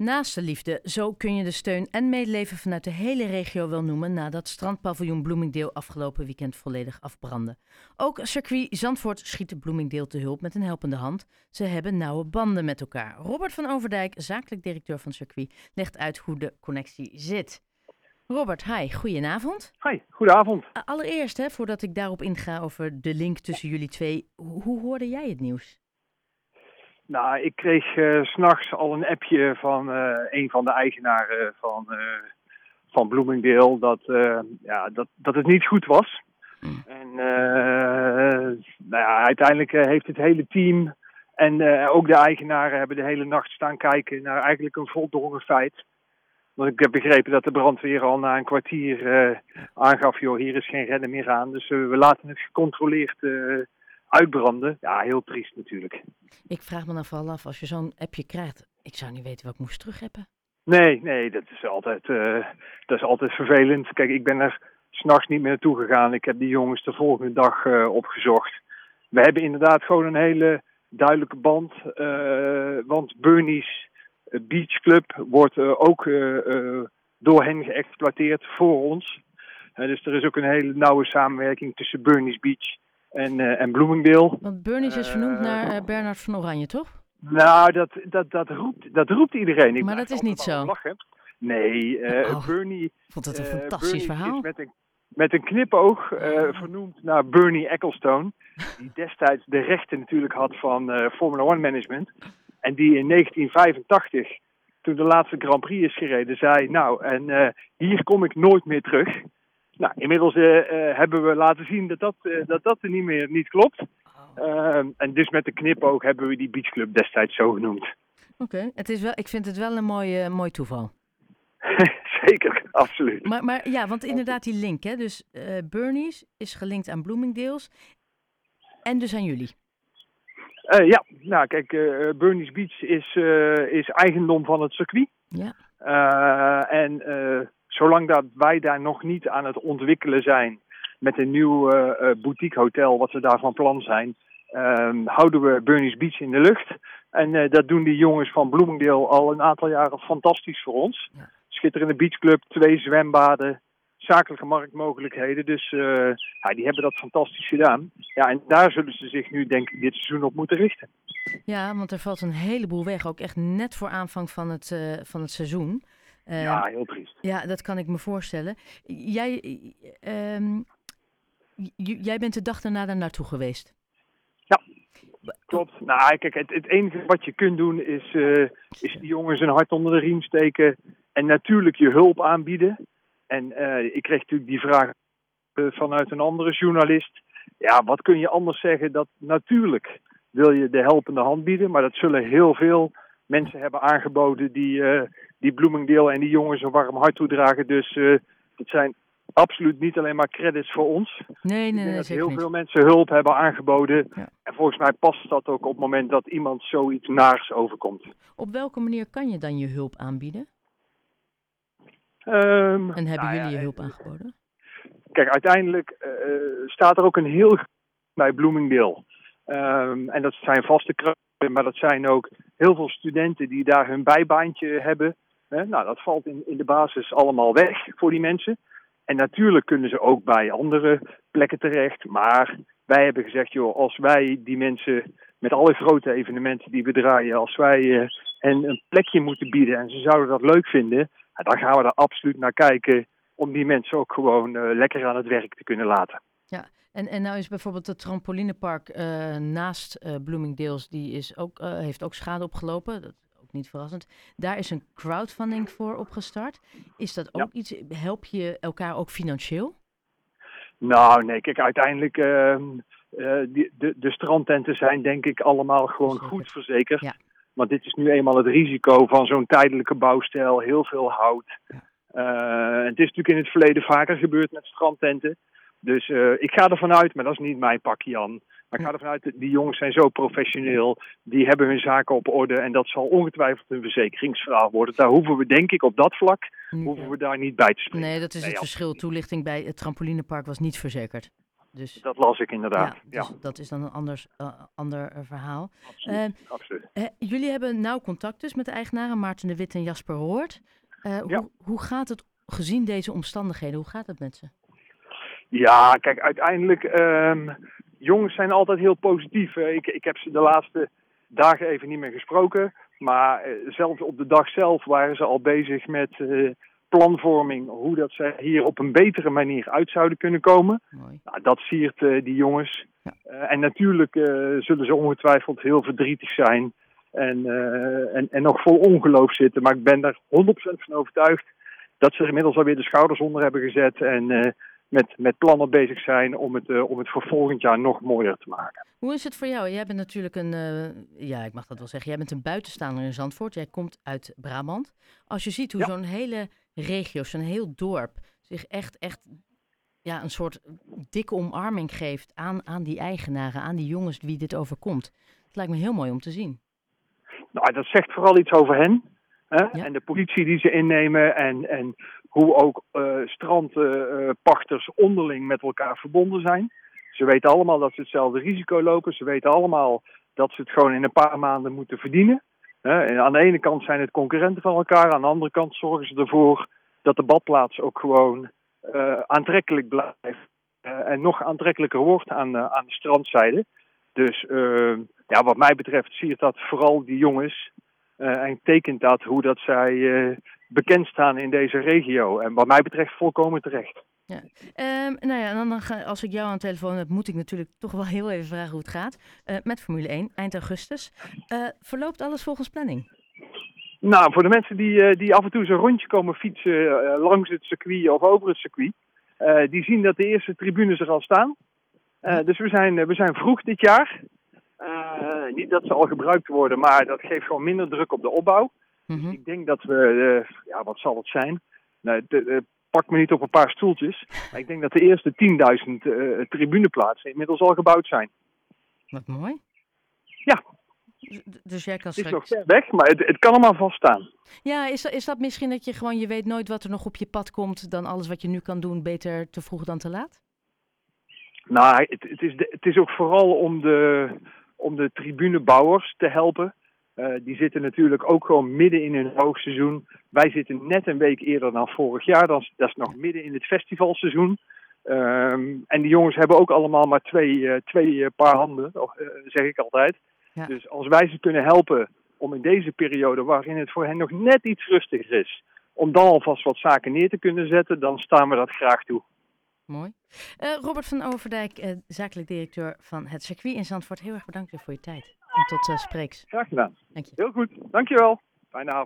Naast de liefde, zo kun je de steun en medeleven vanuit de hele regio wel noemen nadat strandpaviljoen Bloemingdeel afgelopen weekend volledig afbrandde. Ook circuit Zandvoort schiet Bloemingdeel te hulp met een helpende hand. Ze hebben nauwe banden met elkaar. Robert van Overdijk, zakelijk directeur van circuit, legt uit hoe de connectie zit. Robert, hi, goedenavond. Hi, goedenavond. Allereerst, hè, voordat ik daarop inga over de link tussen jullie twee, hoe hoorde jij het nieuws? Nou, ik kreeg uh, s'nachts al een appje van uh, een van de eigenaren van, uh, van Bloomingdale dat, ja, dat, dat het niet goed was. Mm. En nou ja, uiteindelijk heeft het hele team en ook de eigenaren hebben de hele nacht staan kijken naar eigenlijk een voldongen feit. Want ik heb begrepen dat de brandweer al na een kwartier aangaf, joh, hier is geen redden meer aan. Dus we laten het gecontroleerd uitbranden. Ja, heel triest natuurlijk. Ik vraag me dan vooral af, als je zo'n appje krijgt, ik zou niet weten wat ik moest terugheppen. Nee, nee, dat is altijd, uh, dat is altijd vervelend. Kijk, ik ben er s'nachts niet meer naartoe gegaan. Ik heb die jongens de volgende dag uh, opgezocht. We hebben inderdaad gewoon een hele duidelijke band. Uh, want Bernie's Beach Club wordt ook door hen geëxploiteerd voor ons. dus er is ook een hele nauwe samenwerking tussen Bernie's Beach en, uh, en Bloomingdale. Want Burnies is vernoemd naar uh, Bernard van Oranje, toch? Nou, dat, dat, dat, roept, dat roept iedereen. Ik maar dat is niet zo. Lachen. Nee, uh, oh, Bernie... vond het een fantastisch verhaal. Is met een, met een knipoog vernoemd naar Bernie Ecclestone. Die destijds de rechten natuurlijk had van Formula One Management. En die in 1985, toen de laatste Grand Prix is gereden, zei... Nou, en hier kom ik nooit meer terug. Nou, inmiddels uh, uh, hebben we laten zien dat dat, uh, dat, dat er niet meer niet klopt. Oh. Ehm, en dus met de knipoog hebben we die beachclub destijds zo genoemd. Oké, het is wel, ik vind het wel een mooi, mooi toeval. Zeker, absoluut. Maar, maar ja, want inderdaad die link, hè. Dus Bernie's is gelinkt aan Bloomingdale's en dus aan jullie. ja, nou kijk, Bernie's Beach is, is eigendom van het circuit. Ja. en zolang dat wij daar nog niet aan het ontwikkelen zijn met een nieuw uh, boutique hotel, wat we daar van plan zijn, um, houden we Bernie's Beach in de lucht. En uh, dat doen die jongens van Bloomingdale al een aantal jaren fantastisch voor ons. Ja. Schitterende beachclub, twee zwembaden, zakelijke marktmogelijkheden. Dus uh, ja, die hebben dat fantastisch gedaan. Ja, en daar zullen ze zich nu denk ik dit seizoen op moeten richten. Ja, want er valt een heleboel weg, ook echt net voor aanvang van het, uh, van het seizoen. Uh, ja, heel triest. Ja, dat kan ik me voorstellen. Jij, um, jij bent de dag daarna daar naartoe geweest. Ja, klopt. Nou, kijk, het, het enige wat je kunt doen is, uh, is die jongens een hart onder de riem steken en natuurlijk je hulp aanbieden. En uh, ik kreeg natuurlijk die vraag vanuit een andere journalist. Ja, wat kun je anders zeggen? Dat natuurlijk wil je de helpende hand bieden, maar dat zullen heel veel mensen hebben aangeboden die, uh, die Bloomingdale en die jongens een warm hart toedragen. Dus uh, het zijn absoluut niet alleen maar credits voor ons. Nee, nee, nee. Dat heel veel mensen hulp hebben aangeboden. Ja. En volgens mij past dat ook op het moment dat iemand zoiets naars overkomt. Op welke manier kan je dan je hulp aanbieden? Um, en hebben nou jullie ja, je hulp aangeboden? Kijk, uiteindelijk uh, staat er ook een heel bij Bloomingdale. Um, en dat zijn vaste krachten, maar dat zijn ook heel veel studenten die daar hun bijbaantje hebben. Nou, dat valt in, in de basis allemaal weg voor die mensen. En natuurlijk kunnen ze ook bij andere plekken terecht. Maar wij hebben gezegd, joh, als wij die mensen met alle grote evenementen die we draaien, als wij uh, hen een plekje moeten bieden en ze zouden dat leuk vinden, dan gaan we daar absoluut naar kijken om die mensen ook gewoon uh, lekker aan het werk te kunnen laten. Ja, en, en nou is bijvoorbeeld het trampolinepark uh, naast Bloomingdale's, die is ook, heeft ook schade opgelopen. Dat ook niet verrassend. Daar is een crowdfunding voor opgestart. Is dat ook ja. iets, help je elkaar ook financieel? Nou, nee, kijk, uiteindelijk, die, de, de strandtenten zijn denk ik allemaal gewoon Zeker. goed verzekerd. Ja. Want dit is nu eenmaal het risico van zo'n tijdelijke bouwstijl, heel veel hout. Ja. het is natuurlijk in het verleden vaker gebeurd met strandtenten. Dus uh, ik ga ervan uit, maar dat is niet mijn pakje Jan. Maar ik ga ervan uit, die jongens zijn zo professioneel. Die hebben hun zaken op orde. En dat zal ongetwijfeld een verzekeringsverhaal worden. Daar hoeven we, denk ik, op dat vlak, hoeven we daar niet bij te spreken. Nee, dat is het nee, verschil. Toelichting bij het trampolinepark was niet verzekerd. Dus, Dat las ik inderdaad. ja, Ja, dus dat is dan een anders, eh, ander eh, verhaal. absoluut. Eh, absoluut. Jullie hebben nauw contact dus met de eigenaren Maarten de Wit en Jasper Hoort. Ja. hoe, hoe gaat het, gezien deze omstandigheden, hoe gaat het met ze? Ja, kijk, uiteindelijk, ehm, jongens zijn altijd heel positief. Ik, ik heb ze de laatste dagen even niet meer gesproken. Maar eh, zelfs op de dag zelf waren ze al bezig met eh, planvorming. Hoe dat ze hier op een betere manier uit zouden kunnen komen. Mooi. Nou, dat siert eh, die jongens. Ja. En natuurlijk zullen ze ongetwijfeld heel verdrietig zijn. En, en, en nog vol ongeloof zitten. Maar ik ben er 100% van overtuigd dat ze er inmiddels alweer de schouders onder hebben gezet. En met, met plannen bezig zijn om het, eh, om het voor volgend jaar nog mooier te maken. Hoe is het voor jou? Jij bent natuurlijk een, eh, ja, ik mag dat wel zeggen, jij bent een buitenstaander in Zandvoort. Jij komt uit Brabant. Als je ziet hoe Ja. zo'n hele regio, zo'n heel dorp, zich echt, echt ja, een soort dikke omarming geeft aan, aan die eigenaren, aan die jongens wie dit overkomt. Het lijkt me heel mooi om te zien. Nou, dat zegt vooral iets over hen. Hè? Ja. En de politie die ze innemen. En, en hoe ook eh strandpachters onderling met elkaar verbonden zijn. Ze weten allemaal dat ze hetzelfde risico lopen. Ze weten allemaal dat ze het gewoon in een paar maanden moeten verdienen. En aan de ene kant zijn het concurrenten van elkaar. Aan de andere kant zorgen ze ervoor dat de badplaats ook gewoon eh, aantrekkelijk blijft. eh, en nog aantrekkelijker wordt aan, aan de strandzijde. Dus ja, wat mij betreft siert dat vooral die jongens. en tekent dat hoe dat zij bekend staan in deze regio. En wat mij betreft volkomen terecht. Ehm, nou ja, en dan, ga, als ik jou aan de telefoon heb, moet ik natuurlijk toch wel heel even vragen hoe het gaat. Eh, met Formule 1, eind augustus. Eh, verloopt alles volgens planning? Nou, voor de mensen die, eh, die af en toe zo'n rondje komen fietsen langs het circuit of over het circuit. die zien dat de eerste tribunes er al staan. Dus we zijn, we zijn vroeg dit jaar. Niet dat ze al gebruikt worden, maar dat geeft gewoon minder druk op de opbouw. Mhm. Ik denk dat we, eh, ja, wat zal het zijn? Nou, de, eh, pak me niet op een paar stoeltjes. Maar ik denk dat de eerste 10.000 eh tribuneplaatsen inmiddels al gebouwd zijn. Wat mooi. Ja. Dus, dus jij kan Het is nog ver weg, maar het, het kan allemaal vaststaan. Ja, is dat, is dat misschien dat je gewoon, je weet nooit wat er nog op je pad komt, dan alles wat je nu kan doen, beter te vroeg dan te laat? Nou, het, het, is, de- het is ook vooral om de, om de tribunebouwers te helpen. Eh, die zitten natuurlijk ook gewoon midden in hun hoogseizoen. Wij zitten net een week eerder dan vorig jaar. Dat is, dat is nog midden in het festivalseizoen. Ehm, en die jongens hebben ook allemaal maar twee, eh, twee eh, paar handen, of, eh, zeg ik altijd. Ja. Dus als wij ze kunnen helpen om in deze periode, waarin het voor hen nog net iets rustiger is, om dan alvast wat zaken neer te kunnen zetten, dan staan we dat graag toe. Mooi. Eh, Robert van Overdijk, eh, zakelijk directeur van het circuit in Zandvoort. Heel erg bedankt weer voor je tijd. En tot eh, spreeks. Graag gedaan. Dank je. Heel goed. Dankjewel. Fijne avond.